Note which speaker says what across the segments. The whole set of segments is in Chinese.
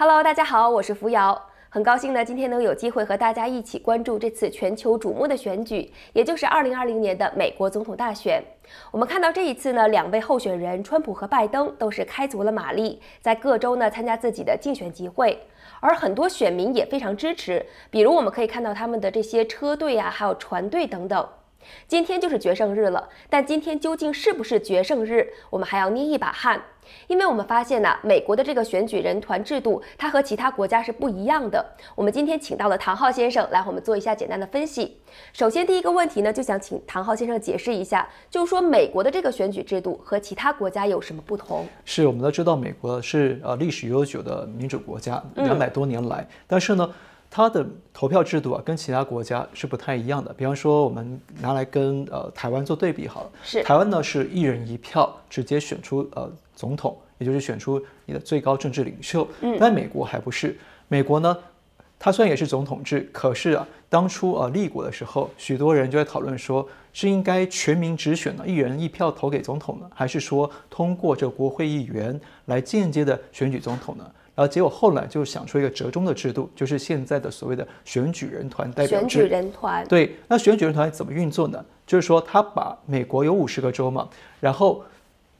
Speaker 1: Hello，大家好，我是扶摇，很高兴呢，今天能有机会和大家一起关注这次全球瞩目的选举，也就是2020年的美国总统大选。我们看到这一次呢，两位候选人川普和拜登都是开足了马力，在各州呢参加自己的竞选集会，而很多选民也非常支持，比如我们可以看到他们的这些车队啊，还有船队等等。今天就是决胜日了，但今天究竟是不是决胜日，我们还要捏一把汗，因为我们发现呢，美国的这个选举人团制度，它和其他国家是不一样的。我们今天请到了唐浩先生来和我们做一下简单的分析。首先，第一个问题呢，就想请唐浩先生解释一下，就是说美国的这个选举制度和其他国家有什么不同？
Speaker 2: 是我们都知道，美国是呃历史悠久的民主国家，两百多年来，嗯、但是呢。它的投票制度啊，跟其他国家是不太一样的。比方说，我们拿来跟呃台湾做对比好了。
Speaker 1: 是。
Speaker 2: 台湾呢是一人一票，直接选出呃总统，也就是选出你的最高政治领袖。嗯。但美国还不是。美国呢，它虽然也是总统制，可是啊，当初啊立国的时候，许多人就在讨论说，是应该全民直选呢，一人一票投给总统呢，还是说通过这国会议员来间接的选举总统呢？然后结果后来就想出一个折中的制度，就是现在的所谓的选举人团代表制。
Speaker 1: 选举人团。
Speaker 2: 对，那选举人团怎么运作呢？就是说，他把美国有五十个州嘛，然后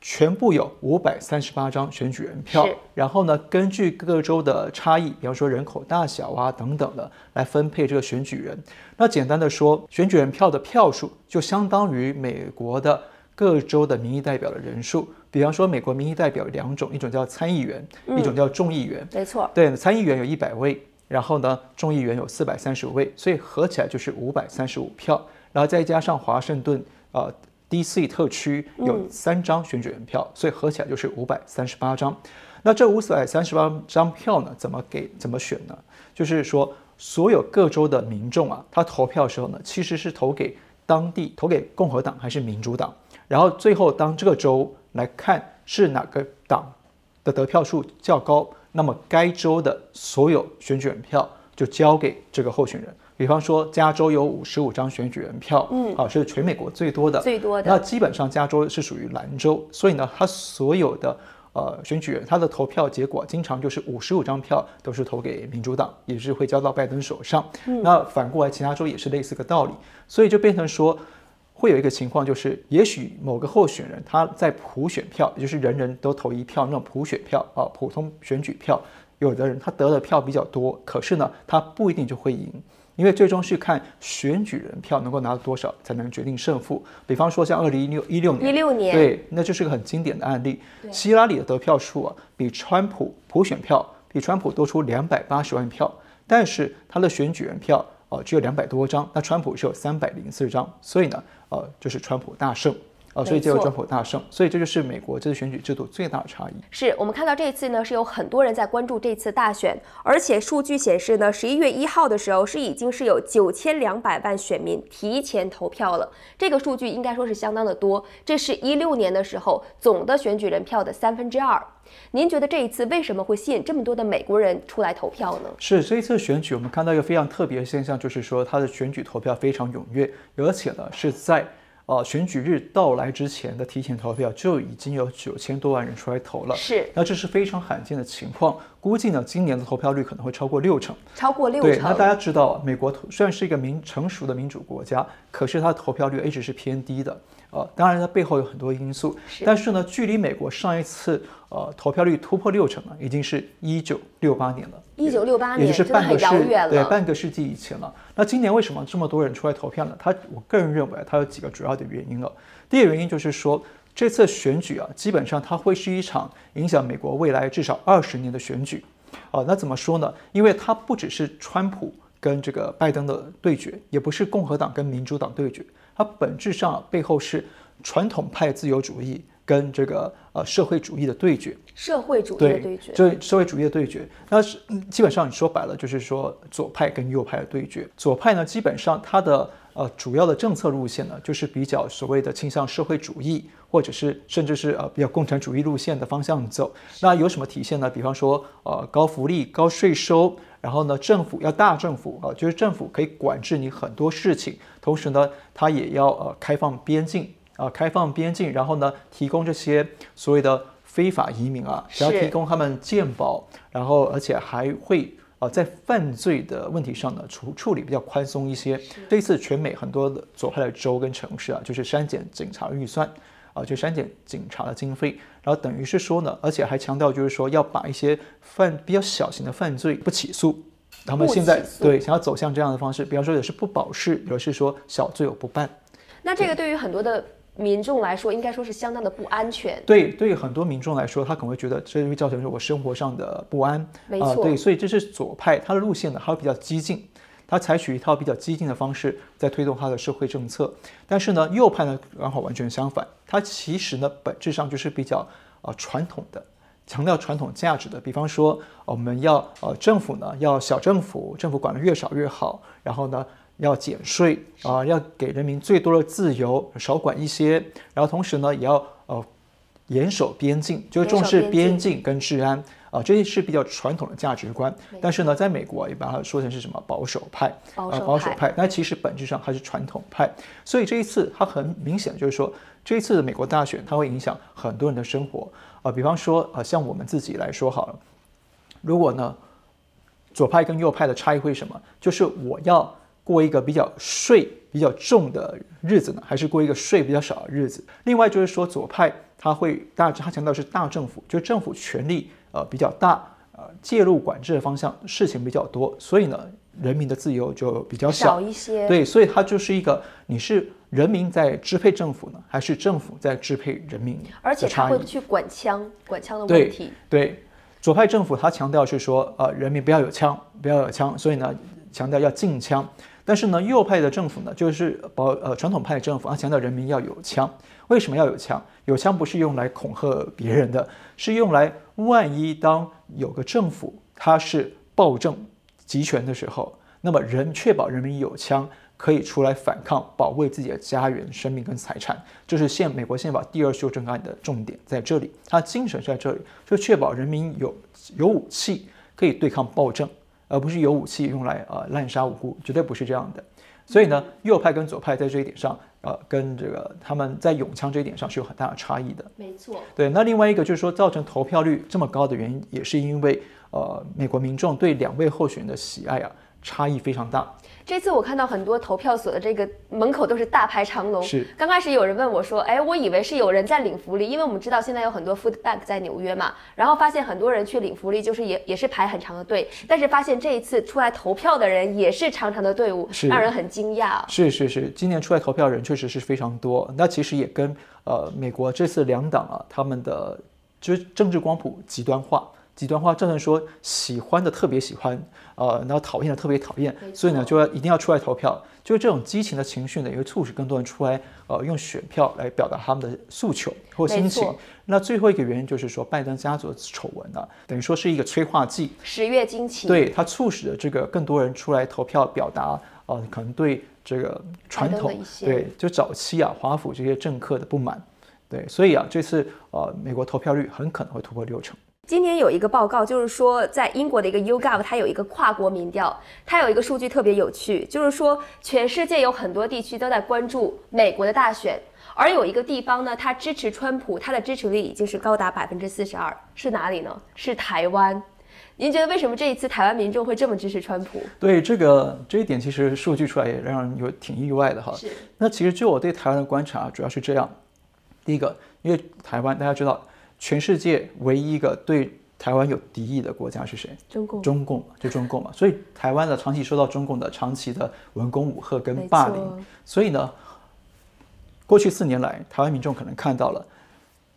Speaker 2: 全部有五百三十八张选举人票，然后呢，根据各州的差异，比方说人口大小啊等等的，来分配这个选举人。那简单的说，选举人票的票数就相当于美国的各州的民意代表的人数。比方说，美国民意代表有两种，一种叫参议员，嗯、一种叫众议员。
Speaker 1: 没错，
Speaker 2: 对，参议员有一百位，然后呢，众议员有四百三十五位，所以合起来就是五百三十五票。然后再加上华盛顿呃 D.C. 特区有三张选举人票，嗯、所以合起来就是五百三十八张。那这五百三十八张票呢，怎么给怎么选呢？就是说，所有各州的民众啊，他投票的时候呢，其实是投给当地投给共和党还是民主党，然后最后当这个州。来看是哪个党的得票数较高，那么该州的所有选举人票就交给这个候选人。比方说，加州有五十五张选举人票，嗯，啊，是全美国最多的，
Speaker 1: 最多的。
Speaker 2: 那基本上加州是属于蓝州，所以呢，他所有的呃选举人，他的投票结果经常就是五十五张票都是投给民主党，也是会交到拜登手上。嗯，那反过来，其他州也是类似个道理，所以就变成说。会有一个情况，就是也许某个候选人他在普选票，也就是人人都投一票那种普选票啊，普通选举票，有的人他得的票比较多，可是呢，他不一定就会赢，因为最终是看选举人票能够拿到多少才能决定胜负。比方说像二零一六一六年，
Speaker 1: 一六年，
Speaker 2: 对，那就是个很经典的案例。希拉里的得票数啊，比川普普选票比川普多出两百八十万票，但是他的选举人票。哦，只有两百多张，那川普是有三百零四张，所以呢，呃，就是川普大胜，呃，所以就有川普大胜，所以这就是美国这次选举制度最大的差异。
Speaker 1: 是我们看到这一次呢，是有很多人在关注这次大选，而且数据显示呢，十一月一号的时候是已经是有九千两百万选民提前投票了，这个数据应该说是相当的多，这是一六年的时候总的选举人票的三分之二。您觉得这一次为什么会吸引这么多的美国人出来投票呢？
Speaker 2: 是这一次选举，我们看到一个非常特别的现象，就是说它的选举投票非常踊跃，而且呢是在呃选举日到来之前的提前投票就已经有九千多万人出来投了。
Speaker 1: 是，
Speaker 2: 那这是非常罕见的情况，估计呢今年的投票率可能会超过六成。
Speaker 1: 超过六成。
Speaker 2: 对，那大家知道，美国虽然是一个民成熟的民主国家，可是它的投票率一直是偏低的。呃，当然它背后有很多因素，是但是呢，距离美国上一次呃投票率突破六成呢，已经是一九六八年了。
Speaker 1: 一九六八年，
Speaker 2: 也就是半个世
Speaker 1: 纪，
Speaker 2: 对，半个世纪以前了。那今年为什么这么多人出来投票呢？他，我个人认为，它有几个主要的原因了。第一个原因就是说，这次选举啊，基本上它会是一场影响美国未来至少二十年的选举。啊、呃，那怎么说呢？因为它不只是川普跟这个拜登的对决，也不是共和党跟民主党对决。它本质上背后是传统派自由主义跟这个呃社会主义的对决，
Speaker 1: 社会主义的对
Speaker 2: 决，对，社会主义的对决。那是基本上你说白了就是说左派跟右派的对决。左派呢，基本上它的呃主要的政策路线呢，就是比较所谓的倾向社会主义，或者是甚至是呃比较共产主义路线的方向走。那有什么体现呢？比方说呃高福利、高税收。然后呢，政府要大政府啊，就是政府可以管制你很多事情，同时呢，它也要呃开放边境啊，开放边境，然后呢，提供这些所谓的非法移民啊，只要提供他们健保，然后而且还会啊在犯罪的问题上呢处处理比较宽松一些。这一次全美很多的左派的州跟城市啊，就是删减警察预算啊，就删减警察的经费，然后等于是说呢，而且还强调就是说要把一些犯比较小型的犯罪不起诉。他们现在对想要走向这样的方式，比方说也是不保释，有的是说小罪有不办。
Speaker 1: 那这个对于很多的民众来说，应该说是相当的不安全。
Speaker 2: 对，对于很多民众来说，他可能会觉得这会造成我生活上的不安。
Speaker 1: 没错。
Speaker 2: 呃，对，所以这是左派他的路线呢，还会比较激进，他采取一套比较激进的方式在推动他的社会政策。但是呢，右派呢刚好完全相反，他其实呢本质上就是比较呃传统的。强调传统价值的，比方说，我们要呃政府呢要小政府，政府管得越少越好，然后呢要减税啊、要给人民最多的自由，少管一些，然后同时呢也要呃严守边境，就是重视边境跟治安啊、呃，这些是比较传统的价值观。但是呢，在美国也把它说成是什么保守派，
Speaker 1: 保守派，
Speaker 2: 呃、保守派，那其实本质上它是传统派。所以这一次它很明显就是说，这一次的美国大选它会影响很多人的生活。啊，比方说，啊，像我们自己来说好了，如果呢，左派跟右派的差异会什么？就是我要过一个比较税比较重的日子呢，还是过一个税比较少的日子？另外就是说，左派他会大，他强调是大政府，就政府权力呃比较大，呃介入管制的方向事情比较多，所以呢，人民的自由就比较小，
Speaker 1: 少一些。
Speaker 2: 对，所以它就是一个你是。人民在支配政府呢，还是政府在支配人民？
Speaker 1: 而且他会去管枪，管枪的问题。
Speaker 2: 对，对，左派政府他强调是说，呃，人民不要有枪，不要有枪，所以呢，强调要禁枪。但是呢，右派的政府呢，就是保呃传统派政府，他强调人民要有枪。为什么要有枪？有枪不是用来恐吓别人的，是用来万一当有个政府他是暴政集权的时候，那么人确保人民有枪。可以出来反抗，保卫自己的家园、生命跟财产，这是宪美国宪法第二修正案的重点在这里。它精神在这里，就确保人民有有武器可以对抗暴政，而不是有武器用来呃滥杀无辜，绝对不是这样的。所以呢，右派跟左派在这一点上，呃，跟这个他们在拥枪这一点上是有很大的差异的。
Speaker 1: 没错。
Speaker 2: 对，那另外一个就是说，造成投票率这么高的原因，也是因为呃，美国民众对两位候选人的喜爱啊，差异非常大。
Speaker 1: 这次我看到很多投票所的这个门口都是大排长龙。
Speaker 2: 是，
Speaker 1: 刚开始有人问我说：“哎，我以为是有人在领福利，因为我们知道现在有很多 food bank 在纽约嘛，然后发现很多人去领福利，就是也也是排很长的队。但是发现这一次出来投票的人也是长长的队伍，是让人很惊讶。
Speaker 2: 是是是，今年出来投票的人确实是非常多。那其实也跟呃美国这次两党啊他们的就是政治光谱极端化。极端化，造成说喜欢的特别喜欢，呃，然后讨厌的特别讨厌，所以呢，就要一定要出来投票。就是这种激情的情绪呢，也会促使更多人出来，呃，用选票来表达他们的诉求或心情。那最后一个原因就是说，拜登家族的丑闻呢，等于说是一个催化剂。
Speaker 1: 十月惊奇。
Speaker 2: 对，它促使了这个更多人出来投票，表达呃，可能对这个传统，对，就早期啊，华府这些政客的不满。对，所以啊，这次呃，美国投票率很可能会突破六成。
Speaker 1: 今年有一个报告，就是说在英国的一个 YouGov，它有一个跨国民调，它有一个数据特别有趣，就是说全世界有很多地区都在关注美国的大选，而有一个地方呢，它支持川普，它的支持率已经是高达百分之四十二，是哪里呢？是台湾。您觉得为什么这一次台湾民众会这么支持川普？
Speaker 2: 对这个这一点，其实数据出来也让人有挺意外的哈。是。那其实就我对台湾的观察，主要是这样：第一个，因为台湾大家知道。全世界唯一一个对台湾有敌意的国家是谁？
Speaker 1: 中共。
Speaker 2: 中共就中共嘛，所以台湾呢长期受到中共的长期的文攻武吓跟霸凌，所以呢，过去四年来，台湾民众可能看到了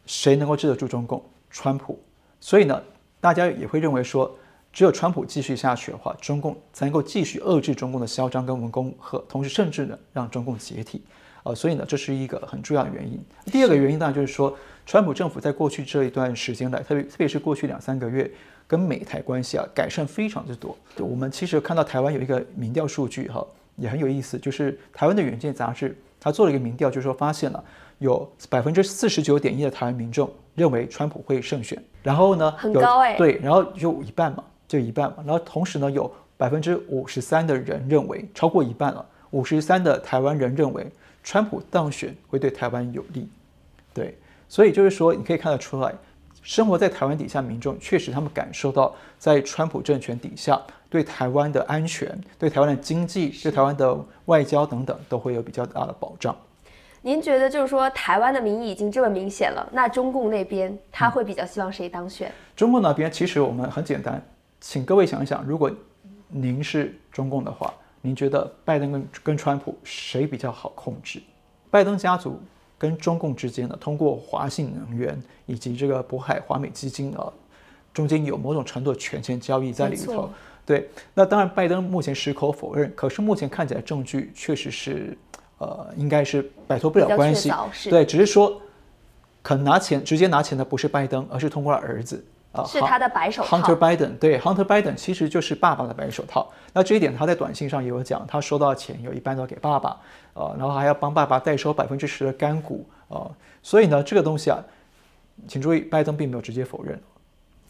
Speaker 2: 谁能够治得住中共？川普。所以呢，大家也会认为说，只有川普继续下去的话，中共才能够继续遏制中共的嚣张跟文攻武吓，同时甚至呢让中共解体。呃，所以呢，这是一个很重要的原因。第二个原因当然就是说。川普政府在过去这一段时间来，特别特别是过去两三个月，跟美台关系啊改善非常之多。我们其实看到台湾有一个民调数据哈，也很有意思，就是台湾的《远见》杂志，他做了一个民调，就是说发现了有百分之四十九点一的台湾民众认为川普会胜选，然后呢，
Speaker 1: 很高哎，
Speaker 2: 对，然后就一半嘛，就一半嘛，然后同时呢，有百分之五十三的人认为超过一半了，五十三的台湾人认为川普当选会对台湾有利，对。所以就是说，你可以看得出来，生活在台湾底下民众确实他们感受到，在川普政权底下，对台湾的安全、对台湾的经济、对台湾的外交等等，都会有比较大的保障。
Speaker 1: 您觉得就是说，台湾的民意已经这么明显了，那中共那边他会比较希望谁当选？嗯、
Speaker 2: 中共那边其实我们很简单，请各位想一想，如果您是中共的话，您觉得拜登跟跟川普谁比较好控制？拜登家族跟中共之间呢，通过华信能源以及这个渤海华美基金啊，中间有某种程度的权钱交易在里头。对，那当然拜登目前矢口否认，可是目前看起来证据确实是。呃，应该是摆脱不了关系，对，只是说，可能拿钱直接拿钱的不是拜登，而是通过了儿子
Speaker 1: 啊，是他的白手套。
Speaker 2: Hunter Biden，对，Hunter Biden 其实就是爸爸的白手套。那这一点他在短信上也有讲，他收到钱有一半都要给爸爸，呃，然后还要帮爸爸代收百分之十的干股啊，呃，所以呢，这个东西啊，请注意，拜登并没有直接否认，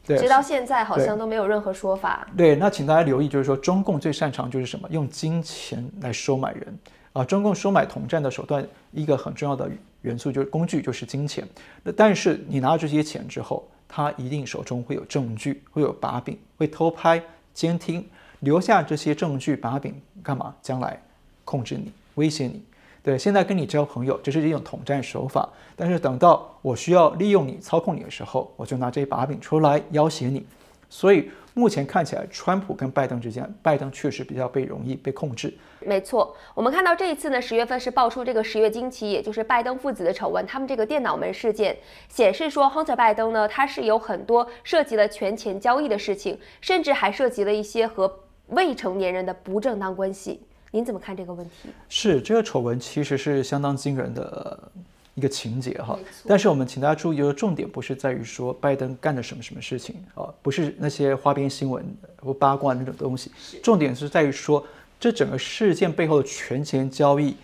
Speaker 1: 对，直到现在好像都没有任何说法。
Speaker 2: 对，那请大家留意，就是说中共最擅长就是什么？用金钱来收买人。啊，中共收买统战的手段，一个很重要的元素就是工具，就是金钱。那但是你拿到这些钱之后，他一定手中会有证据，会有把柄，会偷拍、监听，留下这些证据把柄干嘛？将来控制你、威胁你。对，现在跟你交朋友，这是一种统战手法。但是等到我需要利用你、操控你的时候，我就拿这把柄出来要挟你。所以。目前看起来，川普跟拜登之间，拜登确实比较被容易被控制。
Speaker 1: 没错，我们看到这一次呢，十月份是爆出这个十月惊奇，也就是拜登父子的丑闻。他们这个电脑门事件显示说，Hunter 拜登呢，他是有很多涉及了权钱交易的事情，甚至还涉及了一些和未成年人的不正当关系。您怎么看这个问题？
Speaker 2: 是这个丑闻其实是相当惊人的。一个情节哈，但是我们请大家注意，就是重点不是在于说拜登干了什么什么事情啊，不是那些花边新闻或八卦那种东西，重点是在于说这整个事件背后的权钱交易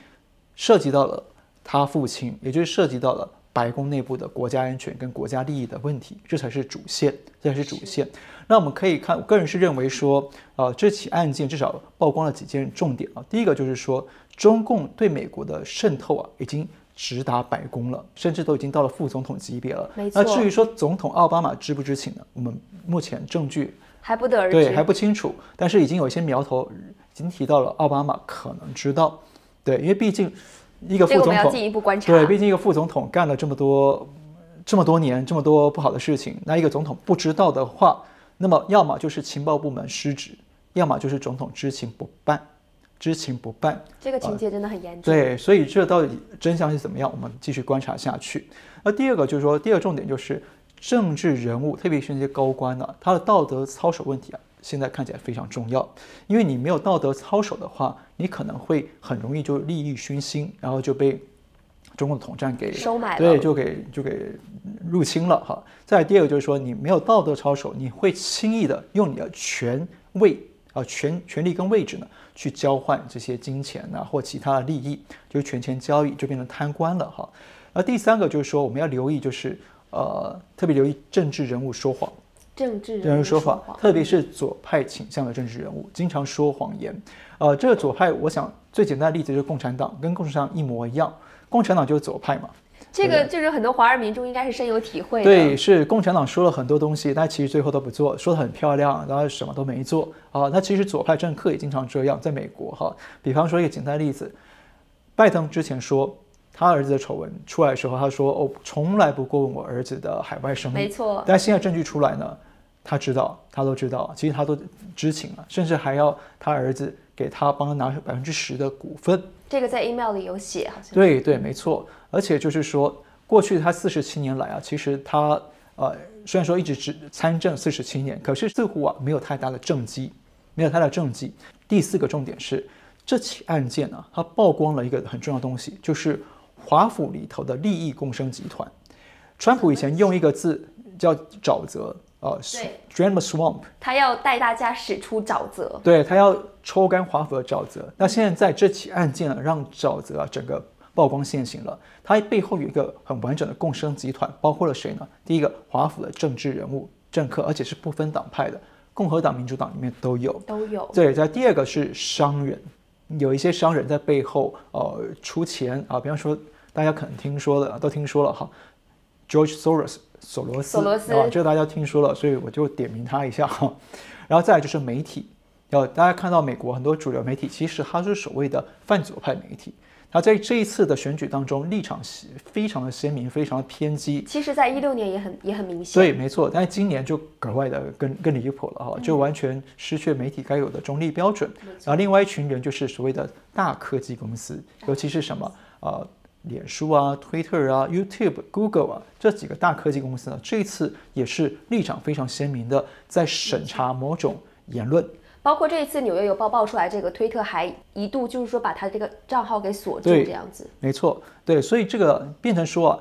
Speaker 2: 涉及到了他父亲，也就是涉及到了白宫内部的国家安全跟国家利益的问题，这才是主线，这才是主线。那我们可以看，我个人是认为说，呃，这起案件至少曝光了几件重点啊。第一个就是说，中共对美国的渗透啊，已经。直达白宫了，甚至都已经到了副总统级别了。
Speaker 1: 没错。
Speaker 2: 那至于说总统奥巴马知不知情呢？我们目前证据
Speaker 1: 还不得而知，
Speaker 2: 对，还不清楚。但是已经有一些苗头，已经提到了奥巴马可能知道。对，因为毕竟一个副总统，这个我们要
Speaker 1: 进一步观察。
Speaker 2: 对，毕竟一个副总统干了这么多这么多年这么多不好的事情，那一个总统不知道的话，那么要么就是情报部门失职，要么就是总统知情不办。知情不办，
Speaker 1: 这个情节真的很严重。呃。
Speaker 2: 对，所以这到底真相是怎么样？我们继续观察下去。那第二个就是说，第二个重点就是政治人物，特别是那些高官呢，他的道德操守问题啊，现在看起来非常重要。因为你没有道德操守的话，你可能会很容易就利益熏心，然后就被中共统战给
Speaker 1: 收买了，
Speaker 2: 对，就给就给入侵了哈。再第二个就是说，你没有道德操守，你会轻易的用你的权位啊权权力跟位置呢，去交换这些金钱呐、啊，或其他的利益，就是权钱交易，就变成贪官了哈。那第三个就是说，我们要留意，就是呃，特别留意政治人物说谎，
Speaker 1: 政治人物，
Speaker 2: 说谎，特别是左派倾向的政治人物，经常说谎言。呃，这个左派，我想最简单的例子就是共产党，跟共产党一模一样，共产党就是左派嘛。
Speaker 1: 这个就是很多华人民众应该是深有体会的。
Speaker 2: 对，是共产党说了很多东西，但其实最后都不做，说得很漂亮，然后什么都没做啊。那其实左派政客也经常这样，在美国哈。比方说一个简单的例子，拜登之前说他儿子的丑闻出来的时候，他说哦，从来不过问我儿子的海外生意。
Speaker 1: 没错。
Speaker 2: 但现在证据出来呢，他知道，他都知道，其实他都知情了，甚至还要他儿子给他帮他拿百分之十的股份。
Speaker 1: 这个在 email 里有写，好像。
Speaker 2: 对对，没错。而且就是说，过去他四十七年来啊，其实他呃，虽然说一直只参政四十七年，可是似乎啊没有太大的政绩，没有太大的政绩。第四个重点是，这起案件呢、啊，它曝光了一个很重要的东西，就是华府里头的利益共生集团。川普以前用一个字叫沼泽。呃，drain the swamp，
Speaker 1: 他要带大家驶出沼泽，
Speaker 2: 对，他要抽干华府的沼泽。那现在在这起案件呢，让沼泽啊整个曝光现形了。它背后有一个很完整的共生集团，包括了谁呢？第一个，华府的政治人物、政客，而且是不分党派的，共和党、民主党里面都有，
Speaker 1: 都有。
Speaker 2: 对，在第二个是商人，有一些商人在背后呃出钱啊，比方说大家可能听说的，都听说了哈，George Soros。索罗斯，
Speaker 1: 索罗斯
Speaker 2: 啊，这个大家听说了，所以我就点名他一下哈。然后再来就是媒体，要大家看到美国很多主流媒体，其实它是所谓的泛左派媒体。他在这一次的选举当中立场非常的鲜明，非常的偏激。
Speaker 1: 其实，在一六年也很也很明显。
Speaker 2: 对，没错。但是今年就格外的更更离谱了哈，就完全失去媒体该有的中立标准。嗯、然后，另外一群人就是所谓的大科技公司，尤其是什么啊，脸书啊、Twitter 啊、YouTube、Google 啊这几个大科技公司呢，这一次也是立场非常鲜明的，在审查某种言论。
Speaker 1: 包括这一次《纽约邮报》爆出来，这个推特还一度就是说把他这个账号给锁住，这样子。
Speaker 2: 没错，对，所以这个变成说啊，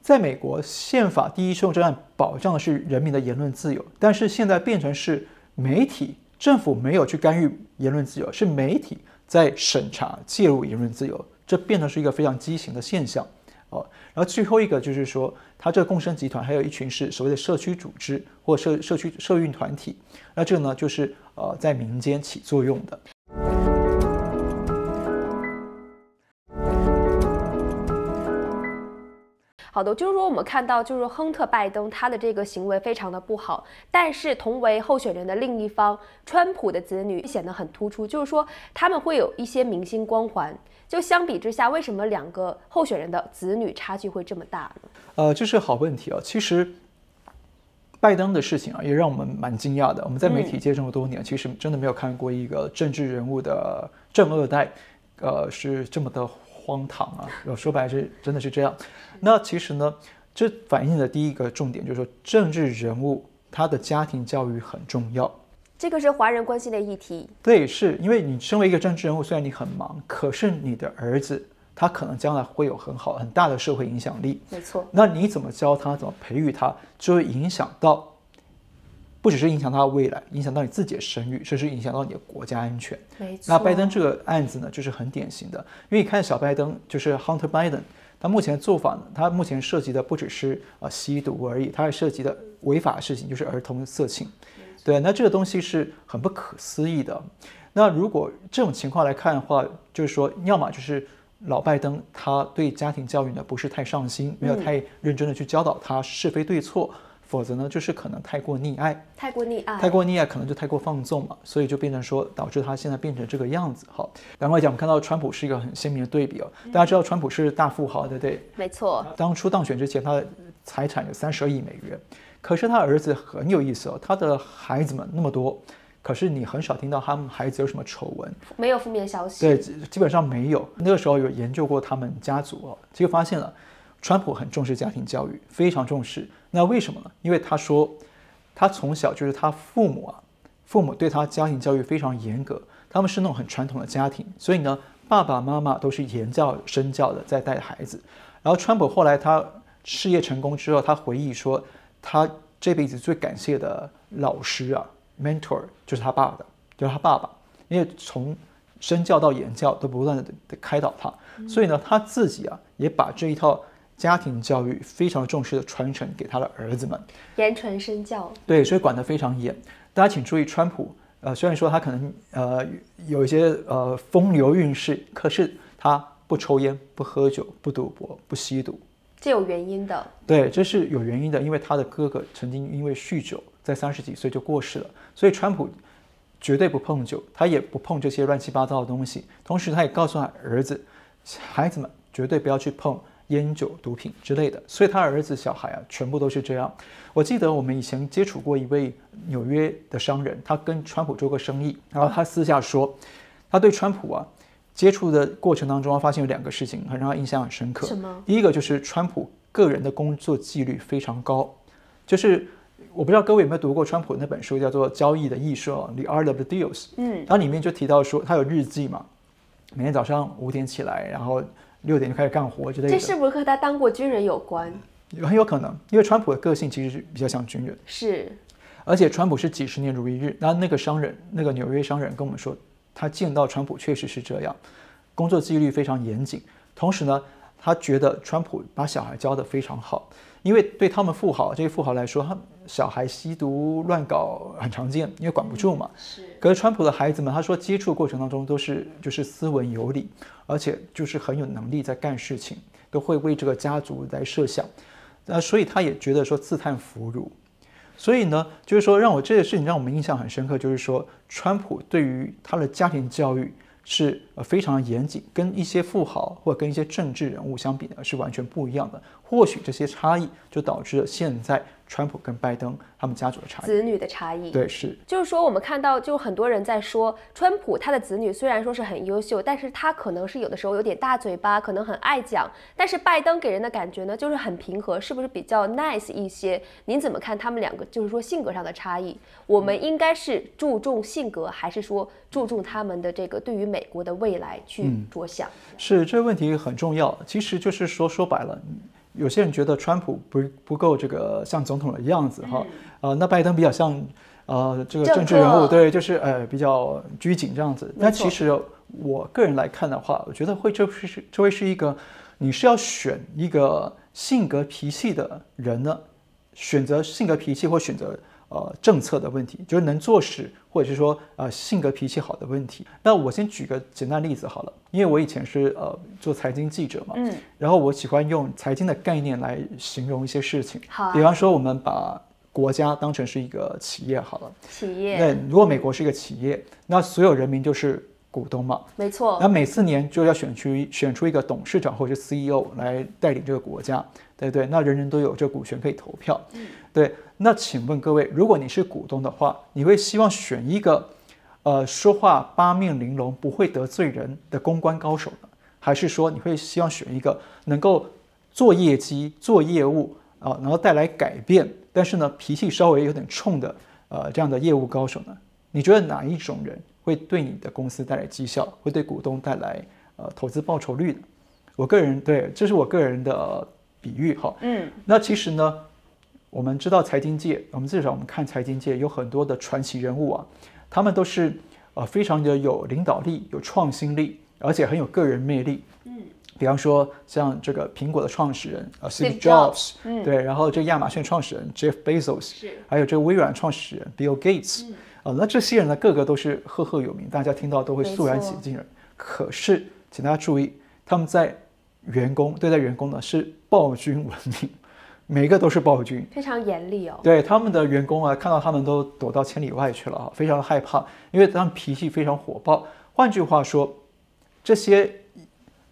Speaker 2: 在美国宪法第一修正案保障的是人民的言论自由，但是现在变成是媒体政府没有去干预言论自由，是媒体在审查介入言论自由，这变成是一个非常畸形的现象。哦，然后最后一个就是说，它这个共生集团还有一群是所谓的社区组织或社社区社运团体，那这个呢就是呃在民间起作用的。
Speaker 1: 好的，就是说我们看到，就是亨特·拜登他的这个行为非常的不好，但是同为候选人的另一方，川普的子女显得很突出，就是说他们会有一些明星光环。就相比之下，为什么两个候选人的子女差距会这么大呢？
Speaker 2: 呃，这是好问题啊。其实，拜登的事情啊，也让我们蛮惊讶的。我们在媒体界这么多年，嗯、其实真的没有看过一个政治人物的正二代，呃，是这么的荒唐啊。说白了是真的是这样。那其实呢，这反映的第一个重点就是说，政治人物他的家庭教育很重要。
Speaker 1: 这个是华人关心的议题。
Speaker 2: 对，是因为你身为一个政治人物，虽然你很忙，可是你的儿子他可能将来会有很好很大的社会影响力。
Speaker 1: 没错。
Speaker 2: 那你怎么教他，怎么培育他，就会影响到，不只是影响他的未来，影响到你自己的声誉，甚至影响到你的国家安全。
Speaker 1: 没错。
Speaker 2: 那拜登这个案子呢，就是很典型的，因为你看小拜登，就是 Hunter Biden，他目前的做法呢，他目前涉及的不只是啊吸毒而已，他还涉及的违法的事情就是儿童色情。对，那这个东西是很不可思议的。那如果这种情况来看的话，就是说，要么就是老拜登他对家庭教育呢不是太上心，没有太认真的去教导他是非对错，嗯、否则呢就是可能太过溺爱，
Speaker 1: 太过溺爱，
Speaker 2: 太过溺爱可能就太过放纵嘛，所以就变成说导致他现在变成这个样子。好，然后来讲，我们看到川普是一个很鲜明的对比哦。大家知道川普是大富豪，对不对？
Speaker 1: 没错。
Speaker 2: 当初当选之前，他的财产有三十二亿美元。可是他儿子很有意思哦，他的孩子们那么多，可是你很少听到他们孩子有什么丑闻，
Speaker 1: 没有负面消息。
Speaker 2: 对，基本上没有。那个时候有研究过他们家族哦，结果发现了，川普很重视家庭教育，非常重视。那为什么呢？因为他说，他从小就是他父母啊，父母对他家庭教育非常严格，他们是那种很传统的家庭，所以呢，爸爸妈妈都是言教身教的在带孩子。然后川普后来他事业成功之后，他回忆说。他这辈子最感谢的老师啊，mentor 就是他爸的，就是他爸爸，因为从身教到言教都不断的开导他，所以呢，他自己啊也把这一套家庭教育非常重视的传承给他的儿子们，
Speaker 1: 言传身教。
Speaker 2: 对，所以管得非常严。大家请注意，川普呃虽然说他可能呃有一些呃风流韵事，可是他不抽烟、不喝酒、不赌博、不吸毒。
Speaker 1: 这有原因的，
Speaker 2: 对，这是有原因的，因为他的哥哥曾经因为酗酒，在三十几岁就过世了，所以川普绝对不碰酒，他也不碰这些乱七八糟的东西。同时，他也告诉他儿子、孩子们绝对不要去碰烟酒、毒品之类的。所以，他儿子、小孩啊，全部都是这样。我记得我们以前接触过一位纽约的商人，他跟川普做过生意，然后他私下说，他对川普啊。接触的过程当中，发现有两个事情很让他印象很深刻。
Speaker 1: 什么？
Speaker 2: 第一个就是川普个人的工作纪律非常高，就是我不知道各位有没有读过川普那本书，叫做《交易的艺术》（The Art of the Deals）。嗯，它里面就提到说，他有日记嘛，每天早上五点起来，然后六点就开始干活之类的。
Speaker 1: 这是不是和他当过军人有关？
Speaker 2: 很有可能，因为川普的个性其实是比较像军人。
Speaker 1: 是，
Speaker 2: 而且川普是几十年如一日。那那个商人，那个纽约商人跟我们说。他见到川普确实是这样，工作纪律非常严谨。同时呢，他觉得川普把小孩教得非常好，因为对他们富豪这些富豪来说，他小孩吸毒乱搞很常见，因为管不住嘛。是。可是川普的孩子们，他说接触过程当中都是就是斯文有礼，而且就是很有能力在干事情，都会为这个家族来设想。那所以他也觉得说自叹弗如。所以呢，就是说让我这件事情让我们印象很深刻，就是说川普对于他的家庭教育是呃非常严谨，跟一些富豪或者跟一些政治人物相比呢是完全不一样的。或许这些差异就导致了现在。川普跟拜登他们家族的差异，
Speaker 1: 子女的差异，
Speaker 2: 对，是，
Speaker 1: 就是说我们看到，就很多人在说，川普他的子女虽然说是很优秀，但是他可能是有的时候有点大嘴巴，可能很爱讲，但是拜登给人的感觉呢，就是很平和，是不是比较 nice 一些？您怎么看他们两个，就是说性格上的差异？我们应该是注重性格，还是说注重他们的这个对于美国的未来去着想？
Speaker 2: 嗯、是这个问题很重要，其实就是说说白了。有些人觉得川普不不够这个像总统的样子哈，呃，那拜登比较像呃这个政治人物，对，就是呃比较拘谨这样子。那其实我个人来看的话，我觉得会这是这会是一个，你是要选一个性格脾气的人呢，选择性格脾气或选择。呃，政策的问题就是能做事，或者是说呃性格脾气好的问题。那我先举个简单例子好了，因为我以前是呃做财经记者嘛，嗯，然后我喜欢用财经的概念来形容一些事情。好啊，比方说我们把国家当成是一个企业好了，
Speaker 1: 企业。
Speaker 2: 那如果美国是一个企业，那所有人民就是股东嘛，
Speaker 1: 没错。
Speaker 2: 那每四年就要选出选出一个董事长或者是 CEO 来带领这个国家，对不对？那人人都有这股权可以投票，嗯，对。那请问各位，如果你是股东的话，你会希望选一个，呃，说话八面玲珑、不会得罪人的公关高手呢，还是说你会希望选一个能够做业绩、做业务啊，然后带来改变，但是呢脾气稍微有点冲的，呃，这样的业务高手呢？你觉得哪一种人会对你的公司带来绩效，会对股东带来呃投资报酬率呢？我个人对，这是我个人的比喻哈。嗯，那其实呢？我们知道财经界，我们至少我们看财经界有很多的传奇人物啊，他们都是呃非常的有领导力、有创新力，而且很有个人魅力。嗯，比方说像这个苹果的创始人呃 Steve Jobs，嗯，对，然后这亚马逊创始人 Jeff Bezos，是，还有这个微软创始人 Bill Gates，嗯，呃，那这些人呢，个个都是赫赫有名，大家听到都会肃然起敬。可是，请大家注意，他们在员工对待员工呢是暴君文明。每个都是暴君，
Speaker 1: 非常严厉哦。
Speaker 2: 对他们的员工啊，看到他们都躲到千里外去了啊，非常的害怕，因为他们脾气非常火爆。换句话说，这些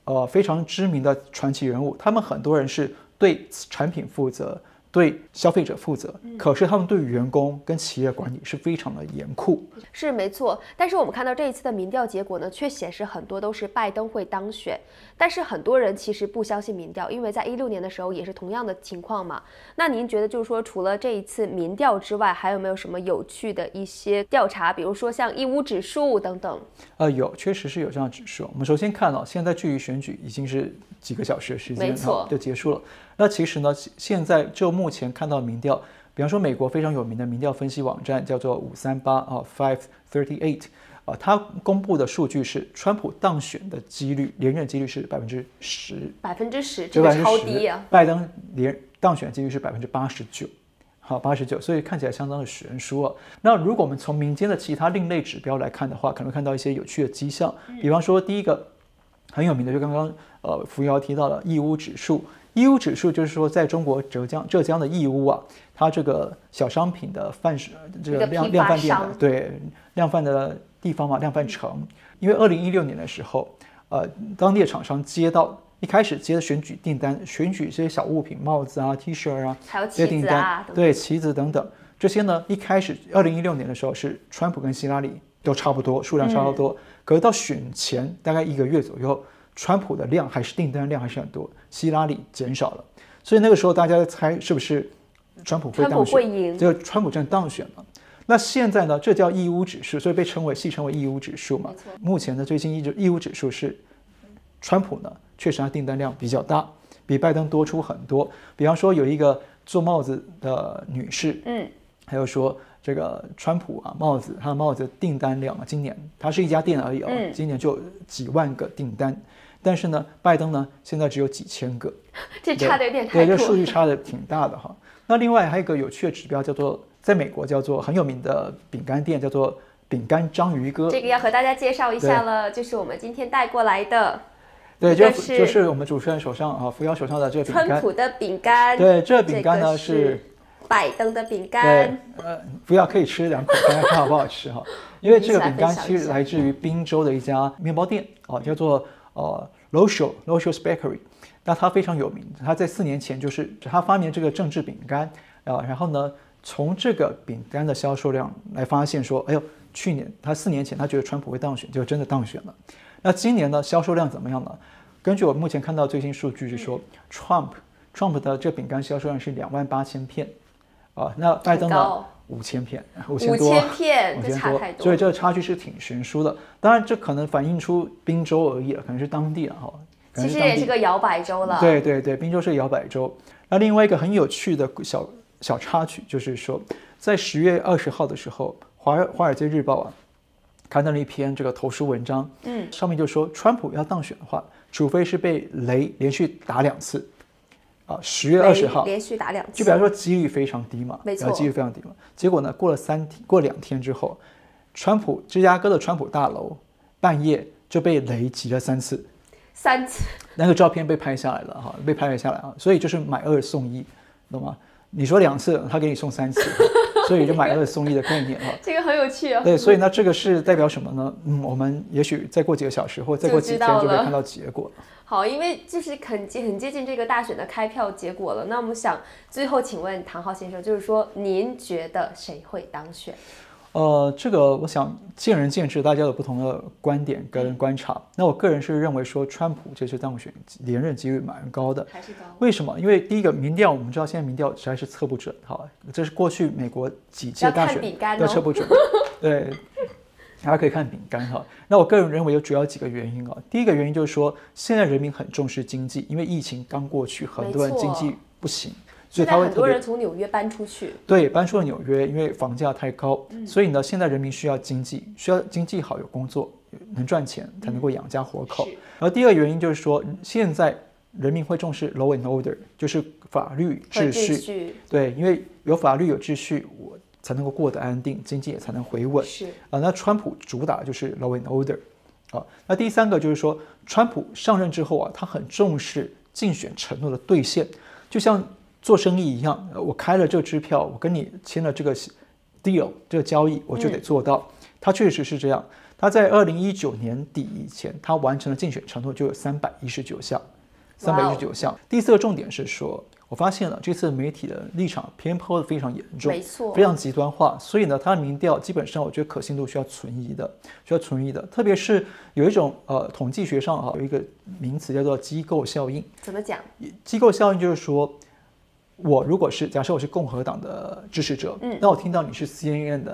Speaker 2: 呃非常知名的传奇人物，他们很多人是对产品负责。对消费者负责，可是他们对员工跟企业管理是非常的严酷。
Speaker 1: 是没错，但是我们看到这一次的民调结果呢，却显示很多都是拜登会当选。但是很多人其实不相信民调，因为在一六年的时候也是同样的情况嘛。那您觉得就是说，除了这一次民调之外，还有没有什么有趣的一些调查？比如说像义乌指数等等？
Speaker 2: 呃，有，确实是有这样的指数。我们首先看到，现在距离选举已经是几个小时的时间，没错，就结束了。那其实呢，现在就目前看到民调，比方说美国非常有名的民调分析网站叫做五三八啊，Five Thirty Eight，啊，它公布的数据是川普当选的几率，连任几率是百分之十，
Speaker 1: 百分之十，这个超低啊。
Speaker 2: 拜登连当选的几率是百分之八十九，好，八十九，所以看起来相当的悬殊啊。那如果我们从民间的其他另类指标来看的话，可能看到一些有趣的迹象，比方说第一个很有名的，就刚刚呃扶摇提到了义乌指数。义乌指数就是说，在中国浙江浙江的义乌啊，它这个小商品的贩售，这个量量贩店的对量贩的地方嘛，量贩城。因为二零一六年的时候，呃，当地的厂商接到一开始接的选举订单，选举这些小物品，帽子啊、T 恤啊，
Speaker 1: 还有旗子啊，
Speaker 2: 对旗子等等这些呢，一开始二零一六年的时候是川普跟希拉里都差不多，数量差不多，嗯、可是到选前大概一个月左右。川普的量还是订单量还是很多，希拉里减少了，所以那个时候大家在猜是不是川普会当选，这个川普真的当选了。那现在呢，这叫义乌指数，所以被称为戏称为义乌指数嘛。目前呢，最新义义乌指数是川普呢，确实他订单量比较大，比拜登多出很多。比方说有一个做帽子的女士，嗯，还有说。这个川普啊，帽子，他的帽子订单量啊，今年他是一家店而已哦，嗯、今年就几万个订单，但是呢，拜登呢现在只有几千个，
Speaker 1: 这差的有点太多，
Speaker 2: 对，这数据差的挺大的哈。那另外还有一个有趣的指标，叫做在美国叫做很有名的饼干店，叫做饼干章鱼哥，
Speaker 1: 这个要和大家介绍一下了，就是我们今天带过来的。
Speaker 2: 对，就
Speaker 1: 是
Speaker 2: 就是我们主持人手上啊，扶摇手上的这个饼干。
Speaker 1: 川普的饼干。
Speaker 2: 对，这个饼干呢
Speaker 1: 是，是拜登的饼干。
Speaker 2: 对，呃，不要可以吃两口，看看好不好吃哈。因为这个饼干其实来自于宾州的一家面包店啊，叫做呃 Losho Losho's Bakery。那它非常有名，它在四年前就是他发明这个政治饼干啊，然后呢，从这个饼干的销售量来发现说，哎呦，去年他四年前他觉得川普会当选，就真的当选了。那今年呢，销售量怎么样呢？根据我目前看到最新数据是说，Trump Trump 的这饼干销售量是两万八千片，啊，那拜登的五千片，五千多，
Speaker 1: 五千片，
Speaker 2: 五千多，
Speaker 1: 多
Speaker 2: 所以这个差距是挺悬殊的。当然，这可能反映出宾州而已了，可能是当地了哈。
Speaker 1: 其实也是个摇摆州了。
Speaker 2: 对对对，宾州是摇摆州。那另外一个很有趣的小小插曲就是说，在十月二十号的时候，《华尔华尔街日报》啊。刊登了一篇这个投书文章，嗯，上面就说，川普要当选的话，除非是被雷连续打两次，啊，十月二十号
Speaker 1: 连续打两次，
Speaker 2: 就比方说几率非常低嘛，
Speaker 1: 没错，
Speaker 2: 几率非常低嘛。结果呢，过了三天，过两天之后，川普芝加哥的川普大楼半夜就被雷击了三次，
Speaker 1: 三次，
Speaker 2: 那个照片被拍下来了哈，被拍了下来啊，所以就是买二送一，懂吗？你说两次，他给你送三次。所以就买了送一的概念哈，
Speaker 1: 这个很有趣啊。
Speaker 2: 对，所以那这个是代表什么呢？嗯，我们也许再过几个小时或再过几天就会看到结果了。
Speaker 1: 好，因为就是很接很接近这个大选的开票结果了。那我们想最后请问唐浩先生，就是说您觉得谁会当选？
Speaker 2: 呃，这个我想见仁见智，大家有不同的观点跟观察。嗯、那我个人是认为说，川普这次当选连任几率蛮高的。
Speaker 1: 还是高？
Speaker 2: 为什么？因为第一个民调，我们知道现在民调实在是测不准。好，这是过去美国几届大选都测不准。对，大家可以看饼干哈。那我个人认为有主要几个原因啊。第一个原因就是说，现在人民很重视经济，因为疫情刚过去，很多人经济不行。所以他会
Speaker 1: 很多人从纽约搬出去，
Speaker 2: 对，搬出了纽约，因为房价太高，嗯、所以呢，现在人民需要经济，需要经济好，有工作，能赚钱，才能够养家活口。嗯、然后第二个原因就是说，现在人民会重视 law and order，就是法律秩序，秩序对，因为有法律有秩序，我才能够过得安定，经济也才能回稳。
Speaker 1: 是
Speaker 2: 啊，那川普主打的就是 law and order，啊，那第三个就是说，川普上任之后啊，他很重视竞选承诺的兑现，就像。做生意一样，我开了这支票，我跟你签了这个 deal，这个交易，我就得做到。他、嗯、确实是这样。他在二零一九年底以前，他完成了竞选承诺就有三百一十九项，三百一十九项。第四个重点是说，我发现了这次媒体的立场偏颇的非常严重，
Speaker 1: 没错，
Speaker 2: 非常极端化。所以呢，他的民调基本上我觉得可信度需要存疑的，需要存疑的。特别是有一种呃统计学上哈有一个名词叫做机构效应。
Speaker 1: 怎么讲？
Speaker 2: 机构效应就是说。我如果是假设我是共和党的支持者，嗯，那我听到你是 CNN 的，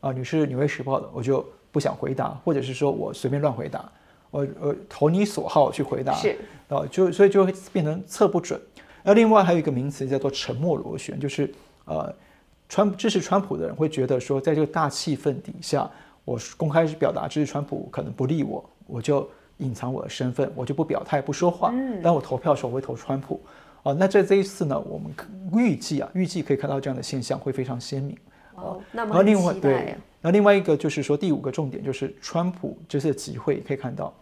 Speaker 2: 啊、呃，你是纽约时报的，我就不想回答，或者是说我随便乱回答，我呃投你所好去回答，
Speaker 1: 是，
Speaker 2: 啊、呃，就所以就会变成测不准。那另外还有一个名词叫做沉默螺旋，就是呃，川支持川普的人会觉得说，在这个大气氛底下，我公开表达支持川普可能不利我，我就隐藏我的身份，我就不表态不说话，嗯，但我投票的时候我会投川普。啊，那在这一次呢，我们预计啊，预计可以看到这样的现象会非常鲜明。
Speaker 1: 哦，那
Speaker 2: 么另外对，那另外一个就是说第五个重点就是川普这次集会可以看到，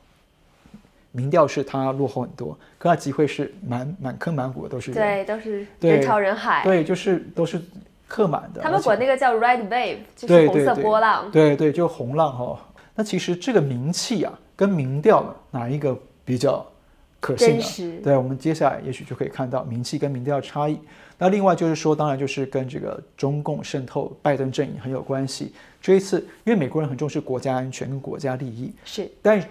Speaker 2: 民调是他落后很多，可他集会是满满坑满谷的都是
Speaker 1: 人，对，都是人潮人海，
Speaker 2: 对，就是都是客满的。
Speaker 1: 他们管那个叫 Red Wave，就是红色波浪，
Speaker 2: 对对，就红浪哈、哦。那其实这个名气啊，跟民调哪一个比较？可信的，对，我们接下来也许就可以看到名气跟民调差异。那另外就是说，当然就是跟这个中共渗透拜登阵营很有关系。这一次，因为美国人很重视国家安全跟国家利益，
Speaker 1: 是。
Speaker 2: 但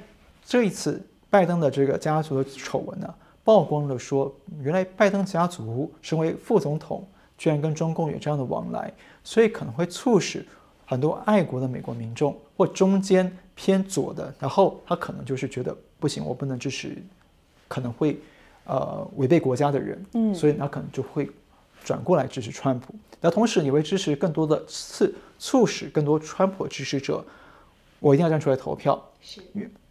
Speaker 2: 这一次，拜登的这个家族的丑闻呢，曝光了说，原来拜登家族身为副总统，居然跟中共有这样的往来，所以可能会促使很多爱国的美国民众或中间偏左的，然后他可能就是觉得不行，我不能支持。可能会，呃，违背国家的人，嗯，所以他可能就会转过来支持川普。那同时，你会支持更多的次，促使更多川普支持者，我一定要站出来投票，是，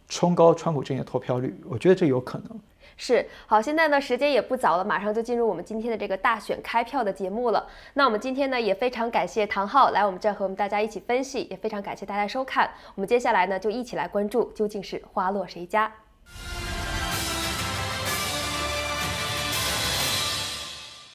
Speaker 2: 冲高川普阵营的投票率。我觉得这有可能。
Speaker 1: 是，好，现在呢，时间也不早了，马上就进入我们今天的这个大选开票的节目了。那我们今天呢，也非常感谢唐浩来我们这儿和我们大家一起分析，也非常感谢大家收看。我们接下来呢，就一起来关注究竟是花落谁家。